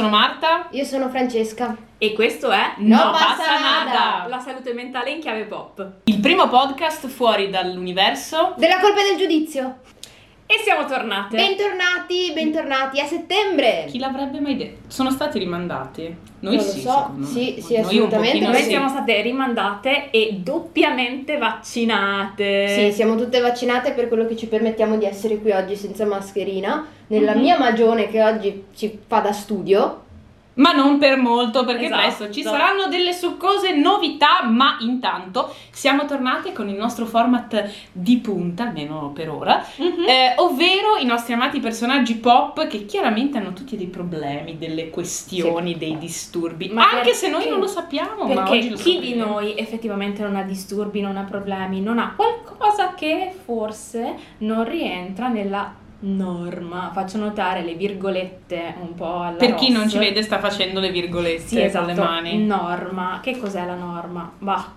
Sono Marta. Io sono Francesca. E questo è Non passa nada. La salute mentale in chiave pop. Il primo podcast fuori dall'universo. Della colpa e del giudizio. E siamo tornate. Bentornati, bentornati a settembre. Chi l'avrebbe mai detto? Sono stati rimandati? Noi Non lo sì, so. secondo me. Sì, sì, Noi assolutamente. Noi sì. siamo state rimandate e doppiamente vaccinate. Sì, siamo tutte vaccinate per quello che ci permettiamo di essere qui oggi senza mascherina. Nella Mhm. mia magione che oggi ci fa da studio. Ma non per molto, perché Esatto. presto ci saranno delle succose novità, ma intanto siamo tornate con il nostro format di punta, almeno per ora, Mhm. eh, ovvero i nostri amati personaggi pop che chiaramente hanno tutti dei problemi, delle questioni, dei disturbi, Ma anche se noi non lo sappiamo, ma Perché lo chi di noi effettivamente non ha disturbi, non ha problemi, non ha qualcosa che forse non rientra nella norma. Faccio notare le virgolette un po' alla Per chi non ci vede sta facendo le virgolette Sì, esatto. con le mani. Norma. Che cos'è la norma? Bah,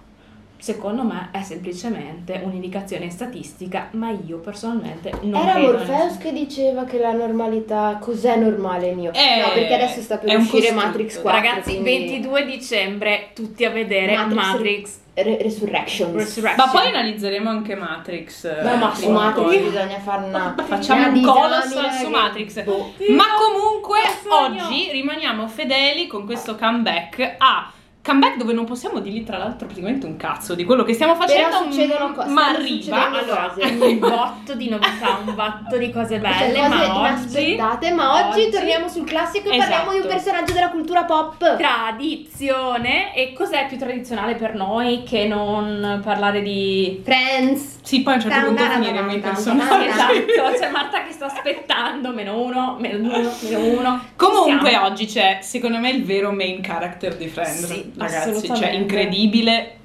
secondo me è semplicemente un'indicazione statistica, ma io personalmente non Era credo Morpheus che diceva che la normalità. Cos'è normale mio? Eh, no, perché adesso sta per è un uscire costrutto. Matrix 4. Ragazzi, quindi- 22 dicembre, tutti a vedere Matrix- Matrix, Re- Resurrections. Resurrection. Ma poi analizzeremo anche Matrix. eh, Ma, ma su Matrix poi. bisogna fare una. Facciamo una un colossal su che- Matrix. Boh. Ma comunque oggi rimaniamo fedeli con questo comeback a comeback dove non possiamo dirgli tra l'altro praticamente un cazzo di quello che stiamo facendo, Però succedono cose, ma arriva. Allora, cose. un botto di novità, un botto di cose Cioè, belle, cose ma oggi ma oggi, oggi- torniamo sul classico e Esatto. parliamo di un personaggio della cultura pop. tradizione e cos'è più tradizionale per noi che non parlare di Friends. Sì, poi a un certo punto tan, finiremo i tan, tan, personaggi. esatto, c'è Marta che sta aspettando, meno uno, meno uno, meno uno. Comunque oggi c'è secondo me il vero main character di Friends, Sì, ragazzi, cioè incredibile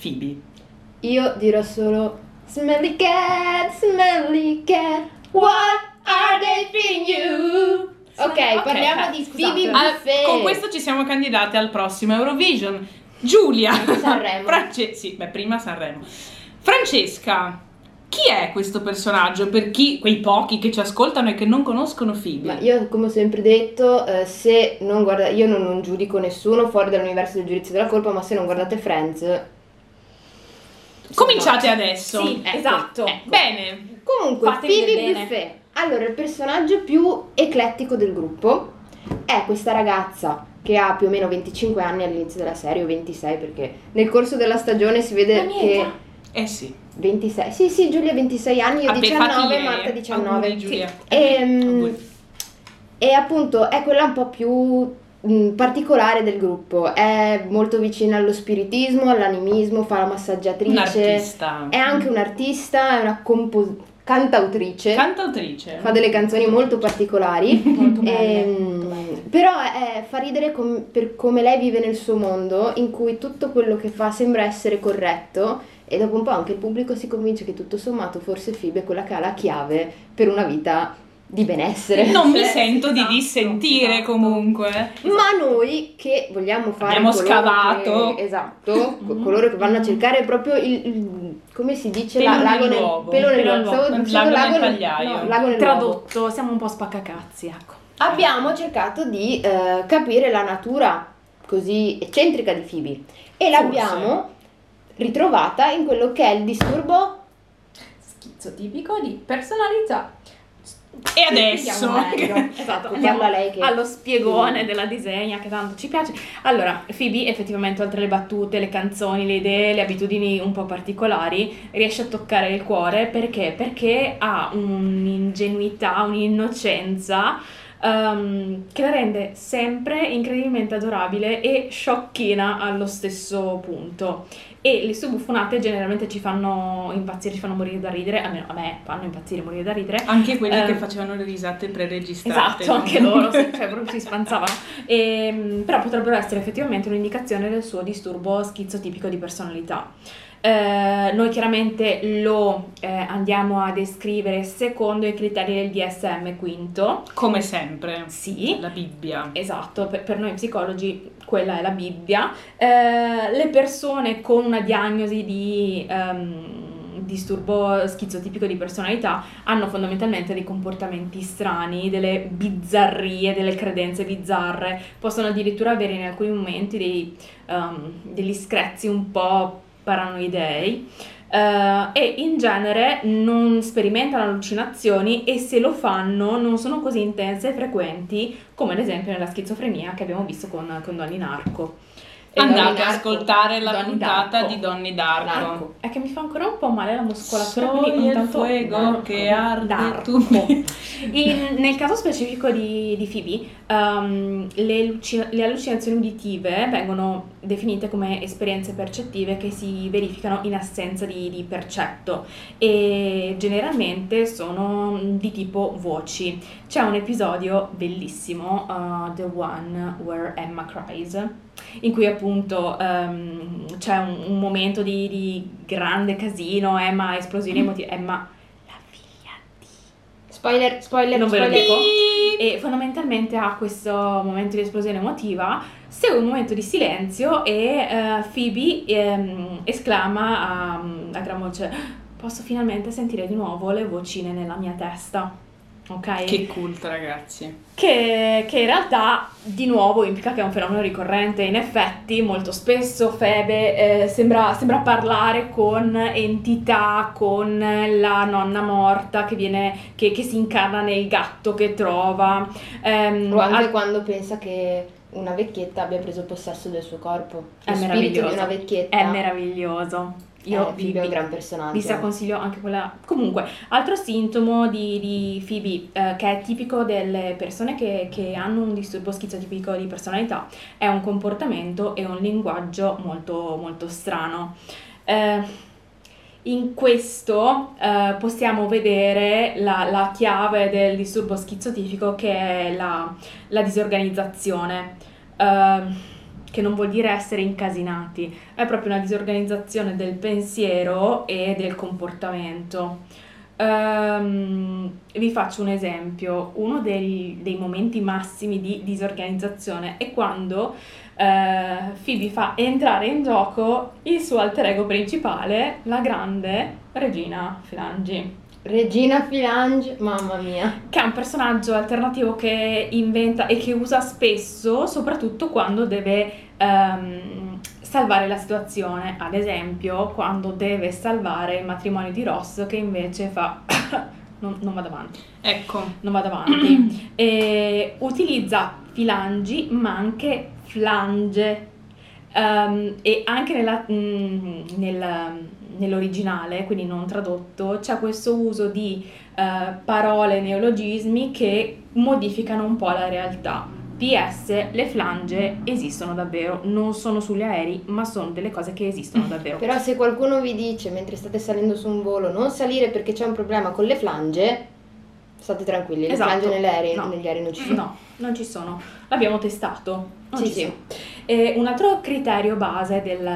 Phoebe. Io dirò solo Smelly cat, smelly cat, what are they feeding you? Ok, Ok, parliamo di scusate. Phoebe Buffet. con questo ci siamo candidate al prossimo Eurovision. Giulia. Sanremo. France- sì, beh, prima Sanremo. Francesca, chi è questo personaggio per chi, quei pochi che ci ascoltano e che non conoscono Phoebe? Ma io, come ho sempre detto, eh, se non guarda, io non, non giudico nessuno fuori dall'universo del giudizio della colpa, ma se non guardate Friends. Cominciate adesso. Sì, Ecco, esatto. ecco. Bene. Comunque, Fatevi Phoebe. Buffet. Allora, il personaggio più eclettico del gruppo è questa ragazza che ha più o meno 25 anni all'inizio della serie, o 26 perché nel corso della stagione si vede che... Eh sì. 26, sì sì Giulia 26 anni, io Appena 19, fatti ieri. Marta 19. Auguri, Giulia. Ehm, Auguri. E appunto è quella un po' più mh, particolare del gruppo, è molto vicina allo spiritismo, all'animismo, fa la massaggiatrice, è anche un'artista, è una compos- cantautrice, Cantautrice. fa delle canzoni molto particolari. Molto belle, Ehm, molto belle. però è- fa ridere com- per come lei vive nel suo mondo, in cui tutto quello che fa sembra essere corretto e dopo un po' anche il pubblico si convince che tutto sommato forse Phoebe è quella che ha la chiave per una vita di benessere. Non mi Cioè, sento di esatto, dissentire esatto. comunque. Ma noi che vogliamo fare Abbiamo scavato. che- esatto, Mhm. coloro che vanno a cercare proprio il, il- come si dice Pelo la, lago nel pelo Pelo nell'uovo. Stavo dicendo Lago nel nel- pagliaio. no, lago. Tradotto, siamo un po' spaccacazzi, ecco. Abbiamo cercato di eh, capire la natura così eccentrica di Phoebe e l'abbiamo ritrovata in quello che è il disturbo Schizzo tipico di personalità. E adesso? Esatto, andiamo parla lei che- allo spiegone della disegna che tanto ci piace. Allora, Phoebe effettivamente oltre le battute, le canzoni, le idee, le abitudini un po' particolari, riesce a toccare il cuore perché? Perché ha un'ingenuità, un'innocenza ehm, che la rende sempre incredibilmente adorabile e sciocchina allo stesso punto. E le sue buffonate generalmente ci fanno impazzire, ci fanno morire da ridere, almeno a me fanno impazzire e morire da ridere. Anche quelli Eh, che facevano le risate preregistrate. Esatto, no? anche loro, cioè proprio si spanzavano. Ehm, però potrebbero essere effettivamente un'indicazione del suo disturbo schizotipico di personalità. Eh, noi chiaramente lo eh, andiamo a descrivere secondo i criteri del DSM quinto. Come sempre. Sì. La Bibbia. Esatto, per, per noi psicologi quella è la Bibbia. Eh, le persone con una diagnosi di ehm, disturbo schizotipico di personalità hanno fondamentalmente dei comportamenti strani, delle bizzarrie, delle credenze bizzarre, possono addirittura avere in alcuni momenti dei, ehm, degli screzi un po' paranoidei. Eh, e in genere non sperimentano allucinazioni e se lo fanno non sono così intense e frequenti come ad esempio nella schizofrenia che abbiamo visto con, con Donnie Narco. Andate ad ascoltare la Donnie puntata Darko. di Donnie Darko. Darko. È che mi fa ancora un po' male la muscolatura, Soy quindi ogni tanto fuego Darko, che arde Darko. tu In- nel caso specifico di, di Phoebe, ehm, le, luci- le allucinazioni uditive vengono definite come esperienze percettive che si verificano in assenza di, di percetto e generalmente sono di tipo voci. C'è un episodio bellissimo, uh, The One Where Emma Cries, in cui appunto ehm, c'è un, un momento di, di grande casino, Emma, esplosione emotiva, Emma, la figlia di... Spoiler, spoiler, Non ve lo spoiler. dico. E fondamentalmente a questo momento di esplosione emotiva segue un momento di silenzio e eh, Phoebe ehm, esclama a, a gran voce posso finalmente sentire di nuovo le vocine nella mia testa. Ok? Che cult, ragazzi. che, che in realtà di nuovo implica che è un fenomeno ricorrente. In effetti, molto spesso Febe eh, sembra, sembra parlare con entità, con la nonna morta che, viene, che, che si incarna nel gatto che trova. Ehm, O anche al- quando pensa che una vecchietta abbia preso possesso del suo corpo. È meraviglioso. di una vecchietta. È meraviglioso. Io Eh, Phoebe è un gran personaggio. Vi straconsiglio anche quella. Comunque, altro sintomo di, di Phoebe eh, che è tipico delle persone che, che hanno un disturbo schizotipico di personalità è un comportamento e un linguaggio molto, molto strano. Eh, in questo eh, possiamo vedere la, la chiave del disturbo schizotipico che è la, la disorganizzazione, eh, che non vuol dire essere incasinati, è proprio una disorganizzazione del pensiero e del comportamento. Ehm, vi faccio un esempio, uno dei, dei momenti massimi di disorganizzazione è quando eh, Phoebe fa entrare in gioco il suo alter ego principale, la grande Regina Filangi Regina Filange, mamma mia. che è un personaggio alternativo che inventa e che usa spesso, soprattutto quando deve ehm, salvare la situazione. Ad esempio, quando deve salvare il matrimonio di Ross, che invece fa. non, non vado avanti. Ecco. Non vado avanti. E utilizza filangi, ma anche flange. Ehm, e anche nella- mm, nel- nell'originale, quindi non tradotto, c'è questo uso di eh, parole, neologismi che modificano un po' la realtà. PS, le flange esistono davvero, non sono sugli aerei, ma sono delle cose che esistono davvero. Però se qualcuno vi dice mentre state salendo su un volo non salire perché c'è un problema con le flange, state tranquilli, le Esatto. flange negli aerei, No. negli aerei non ci sono. No, non ci sono. L'abbiamo testato. Non Sì, ci sì. sono. E un altro criterio base del,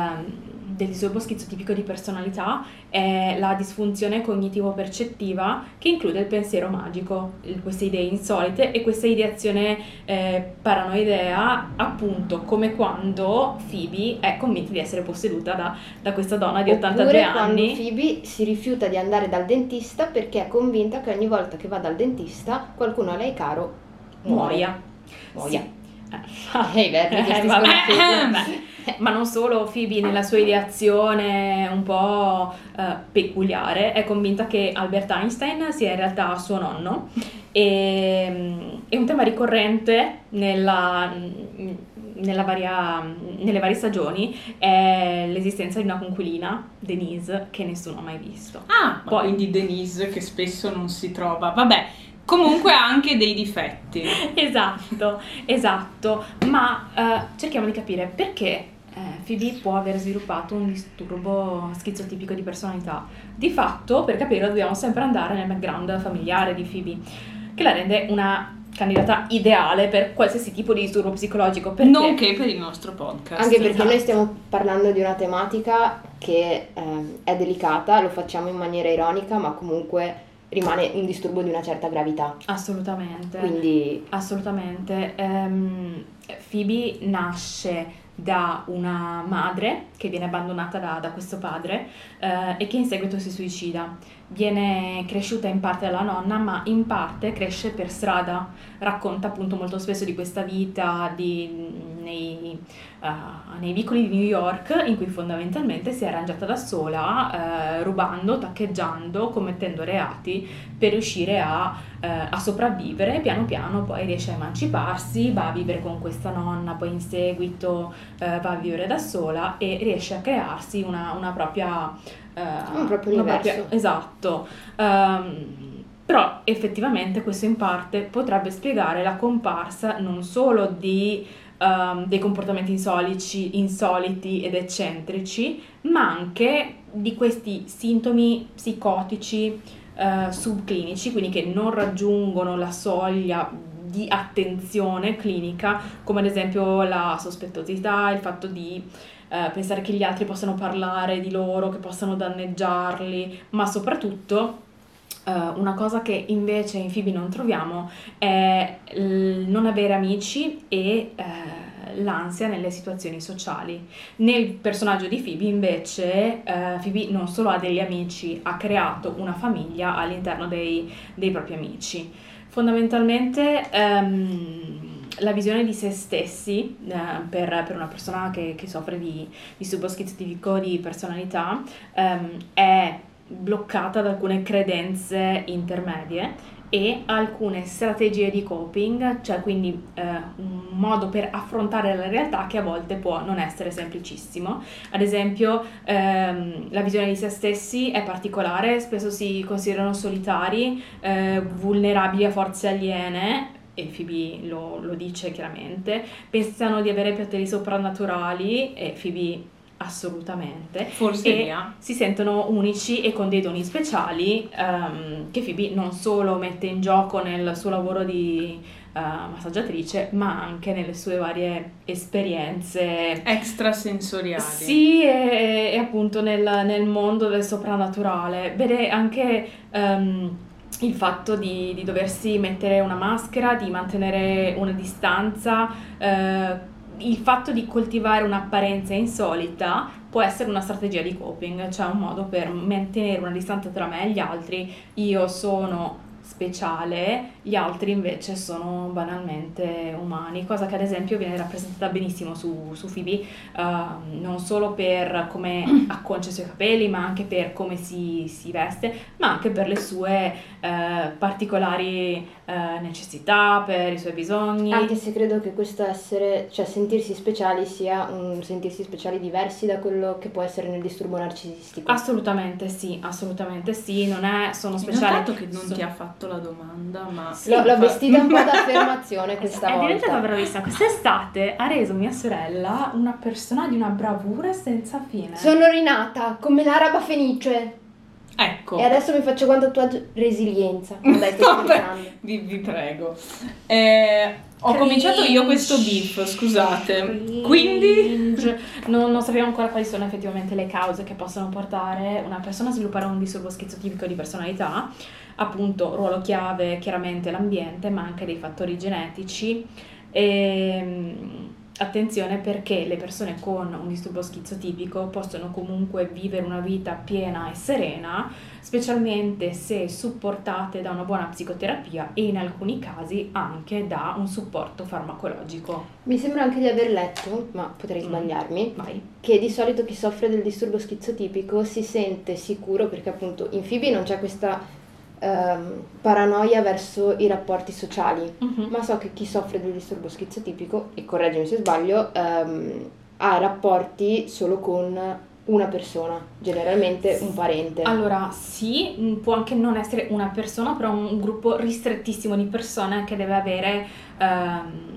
del disturbo schizotipico di personalità è la disfunzione cognitivo-percettiva che include il pensiero magico, queste idee insolite e questa ideazione eh, paranoidea, appunto come quando Phoebe è convinta di essere posseduta da, da questa donna di 82 Oppure quando anni. Phoebe si rifiuta di andare dal dentista perché è convinta che ogni volta che va dal dentista qualcuno a lei caro muoia. Muoia. Sì. Eh, i verbi che Eh, vabbè. Ma non solo Phoebe nella sua ideazione un po' eh, peculiare è convinta che Albert Einstein sia in realtà suo nonno e, mm, è un tema ricorrente nella, mm, nella varia- nelle varie stagioni è l'esistenza di una conquilina, Denise, che nessuno ha mai visto. Ah, Poi- poi quindi Denise che spesso non si trova. Vabbè, comunque ha anche dei difetti. Esatto, esatto, ma eh, cerchiamo di capire perché eh, Phoebe può aver sviluppato un disturbo schizotipico di personalità. Di fatto, per capirlo, dobbiamo sempre andare nel background familiare di Phoebe, che la rende una candidata ideale per qualsiasi tipo di disturbo psicologico. Perché? Nonché per il nostro podcast. Anche perché Esatto. noi stiamo parlando di una tematica che ehm, è delicata, lo facciamo in maniera ironica, ma comunque rimane un disturbo di una certa gravità. Assolutamente. Quindi Assolutamente. Ehm, Phoebe nasce da una madre che viene abbandonata da, da questo padre eh, e che in seguito si suicida. Viene cresciuta in parte dalla nonna, ma in parte cresce per strada. Racconta appunto molto spesso di questa vita di- nei, eh, nei vicoli di New York in cui fondamentalmente si è arrangiata da sola, eh, rubando, taccheggiando, commettendo reati per riuscire a, eh, a sopravvivere. Piano piano poi riesce a emanciparsi, va a vivere con questa nonna, poi in seguito va a vivere da sola e riesce a crearsi una, una propria... eh, Un proprio universo. esatto. Ehm, però effettivamente questo in parte potrebbe spiegare la comparsa non solo di, ehm, dei comportamenti insolici- insoliti ed eccentrici, ma anche di questi sintomi psicotici eh, subclinici, quindi che non raggiungono la soglia di attenzione clinica, come ad esempio la sospettosità, il fatto di eh, pensare che gli altri possano parlare di loro, che possano danneggiarli, ma soprattutto eh, una cosa che invece in Phoebe non troviamo è il non avere amici e eh, l'ansia nelle situazioni sociali. Nel personaggio di Phoebe invece eh, Phoebe non solo ha degli amici, ha creato una famiglia all'interno dei, dei propri amici. Fondamentalmente ehm, la visione di se stessi eh, per, per una persona che, che soffre di disturbo schizofrenico di personalità ehm, è bloccata da alcune credenze intermedie e alcune strategie di coping, cioè quindi eh, un modo per affrontare la realtà che a volte può non essere semplicissimo. Ad esempio, ehm, la visione di se stessi è particolare, spesso si considerano solitari, eh, vulnerabili a forze aliene. E Phoebe lo, lo dice chiaramente, pensano di avere poteri soprannaturali e Phoebe assolutamente Forse e si sentono unici e con dei doni speciali ehm, che Phoebe non solo mette in gioco nel suo lavoro di eh, massaggiatrice, ma anche nelle sue varie esperienze. Extrasensoriali. Sì, e, e appunto nel, nel mondo del soprannaturale. Vede anche ehm, il fatto di, di doversi mettere una maschera, di mantenere una distanza, eh, il fatto di coltivare un'apparenza insolita può essere una strategia di coping, cioè un modo per mantenere una distanza tra me e gli altri. Io sono speciale, gli altri invece sono banalmente umani, cosa che ad esempio viene rappresentata benissimo su, su Phoebe, eh, non solo per come acconcia i suoi capelli, ma anche per come si, si veste, ma anche per le sue eh, particolari eh, necessità, per i suoi bisogni. Anche se credo che questo essere, cioè sentirsi speciali sia un sentirsi speciali diversi da quello che può essere nel disturbo narcisistico. Assolutamente sì, assolutamente sì, non è, sono speciali. notato che non so- ti ha fatto la domanda, ma... Sì, L'ho, l'ho vestita un po' da affermazione questa è diventata volta. bravissima. Quest'estate ha reso mia sorella una persona di una bravura senza fine. Sono rinata come l'araba fenice Ecco. e adesso mi faccio quanto tatuaggio resilienza. Dai, sto vi, vi prego. Eh, ho Cringe. cominciato io questo beef, scusate. Quindi... Cringe. Non, non sappiamo ancora quali sono effettivamente le cause che possono portare una persona a sviluppare un disturbo schizotipico di personalità. Appunto, ruolo chiave chiaramente l'ambiente, ma anche dei fattori genetici. E, attenzione perché le persone con un disturbo schizotipico possono comunque vivere una vita piena e serena, specialmente se supportate da una buona psicoterapia e in alcuni casi anche da un supporto farmacologico. Mi sembra anche di aver letto, ma potrei Mm. sbagliarmi, Vai. che di solito chi soffre del disturbo schizotipico si sente sicuro perché appunto in Phoebe non c'è questa ehm, paranoia verso i rapporti sociali, Mhm. ma so che chi soffre del disturbo schizotipico, e correggimi se sbaglio, ehm, ha rapporti solo con una persona, generalmente un parente. Allora, sì, mh, può anche non essere una persona, però un gruppo ristrettissimo di persone che deve avere, ehm,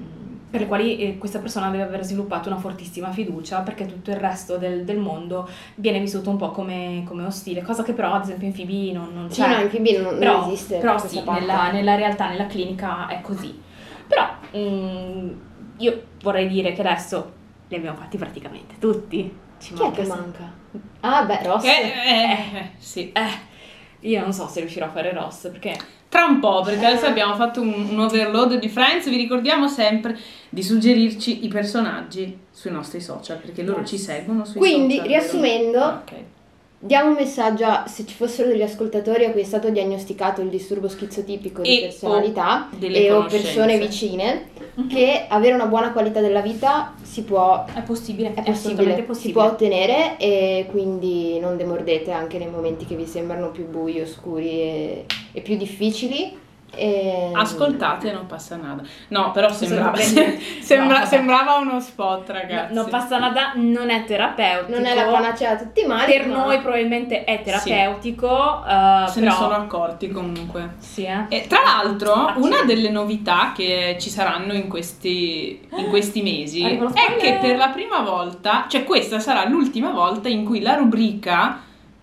per le quali eh, questa persona deve aver sviluppato una fortissima fiducia, perché tutto il resto del, del mondo viene vissuto un po' come, come ostile, cosa che però ad esempio in Phoebe non, non sì, c'è. no, in Phoebe non, non però, esiste però sì, nella, nella realtà, nella clinica è così. Però mh, io vorrei dire che adesso li abbiamo fatti praticamente tutti. Ci Chi è manca che se- manca? Ah, beh, Ross. Eh, eh, eh, sì. Eh, io non so se riuscirò a fare Ross perché Tra un po', perché adesso abbiamo fatto un, un overload di Friends, vi ricordiamo sempre di suggerirci i personaggi sui nostri social, perché loro ci seguono sui Quindi, social. riassumendo, vero? Diamo un messaggio a se ci fossero degli ascoltatori a cui è stato diagnosticato il disturbo schizotipico di E personalità o e o persone vicine, che avere una buona qualità della vita si può, è possibile, è è assolutamente possibile, si possibile. può ottenere e quindi non demordete anche nei momenti che vi sembrano più bui, oscuri e, e più difficili. E- Ascoltate, non passa nada. No, però sembrava, Sembra- No, sembrava uno spot, No, ragazzi. non passa nada, non è terapeutico. Non è la panacea a tutti i mali. Per ma- noi probabilmente è terapeutico, eh, Se ne però... sono accorti comunque. Sì, eh. E tra l'altro, Accidenti. una delle novità che ci saranno in questi, in questi mesi è che per la prima volta, cioè questa sarà l'ultima volta in cui la rubrica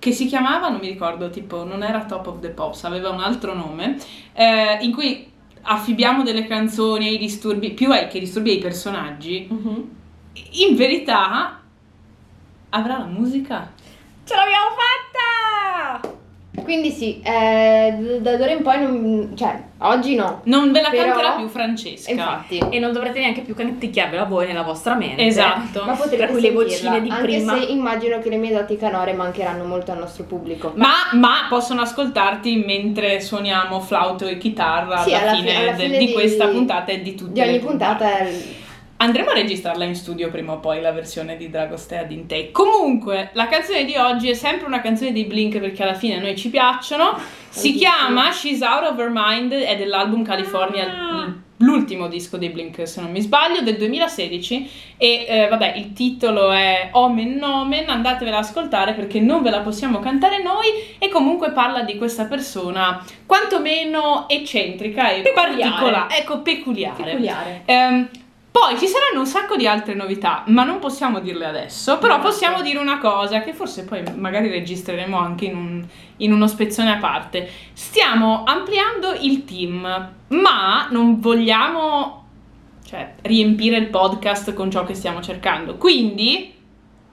che si chiamava, non mi ricordo, tipo non era Top of the Pops, aveva un altro nome, eh, in cui affibbiamo delle canzoni ai disturbi, più ai, che disturbi ai personaggi, Mhm. in verità avrà la musica. Ce l'abbiamo fatta! Quindi sì, eh, da d'ora in poi, non, cioè, oggi no. Non ve la Però- canterà più Francesca. Infatti. E non dovrete neanche più canticchiarvela voi nella vostra mente. Esatto. Ma potrete Per cui le sentirla, vocine di anche prima... se immagino che le mie doti canore mancheranno molto al nostro pubblico. Ma, ma possono ascoltarti mentre suoniamo flauto e chitarra Sì, alla, alla fine, fi- alla de- fine di, di- questa puntata e di tutte Di ogni puntata è Andremo a registrarla in studio prima o poi la versione di Dragostea Dintei. Comunque, la canzone di oggi è sempre una canzone di Blink perché alla fine a noi ci piacciono. Si chiama She's Out of Her Mind, è dell'album California, Ah. l'ultimo disco dei Blink se non mi sbaglio, del 2016. E eh, vabbè, il titolo è Omen Nomen, andatevela ad ascoltare perché non ve la possiamo cantare noi. E comunque parla di questa persona quantomeno eccentrica e Peculiare. particolare, ecco, peculiare. Peculiare. Ehm, poi ci saranno un sacco di altre novità, ma non possiamo dirle adesso. Però possiamo dire una cosa che forse poi magari registreremo anche in, un- in uno spezzone a parte. Stiamo ampliando il team, ma non vogliamo cioè, riempire il podcast con ciò che stiamo cercando. Quindi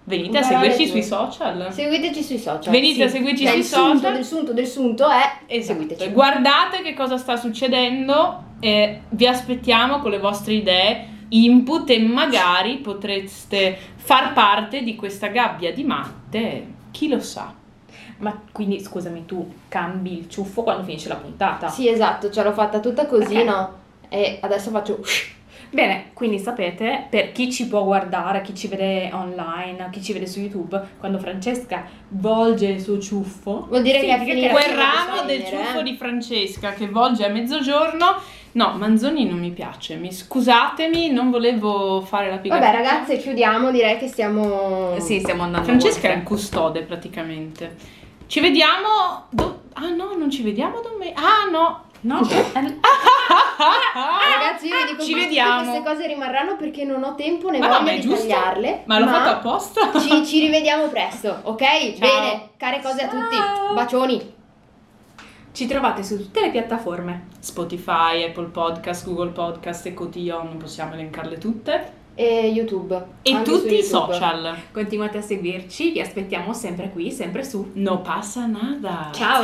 venite a seguirci sui social. Seguiteci sui social. Venite a seguirci Cioè, sui il sunto social. del sunto del sunto è Esatto. seguiteci. Guardate che cosa sta succedendo e vi aspettiamo con le vostre idee, input e magari potreste far parte di questa gabbia di matte, chi lo sa. Ma quindi, scusami, tu cambi il ciuffo quando finisce la puntata? Sì, esatto, ce l'ho fatta tutta così, Ok. no? E adesso faccio Bene, quindi sapete, per chi ci può guardare, chi ci vede online, chi ci vede su YouTube, quando Francesca volge il suo ciuffo, Vuol dire che è finita. Quel ramo del ciuffo eh. di Francesca che volge a mezzogiorno. No, Manzoni non mi piace, mi scusatemi, non volevo fare la pigata. Vabbè, ragazze, chiudiamo, direi che stiamo Sì, stiamo andando Francesca è un custode praticamente. Ci vediamo. do- Ah no, non ci vediamo domenica. Ah no. No? Ragazzi, io vi dico Ci vediamo. queste cose rimarranno perché non ho tempo né Ma no, voglia ma di giusto. tagliarle. Ma l'ho fatto apposta. Ci, ci rivediamo presto, ok? Ciao. Bene, care cose a tutti. Ciao. Bacioni. Ci trovate su tutte le piattaforme. Spotify, Apple Podcast, Google Podcast e Cotillon, non possiamo elencarle tutte. E YouTube. E tutti i social. Continuate a seguirci, vi aspettiamo sempre qui, sempre su. No passa nada. Ciao!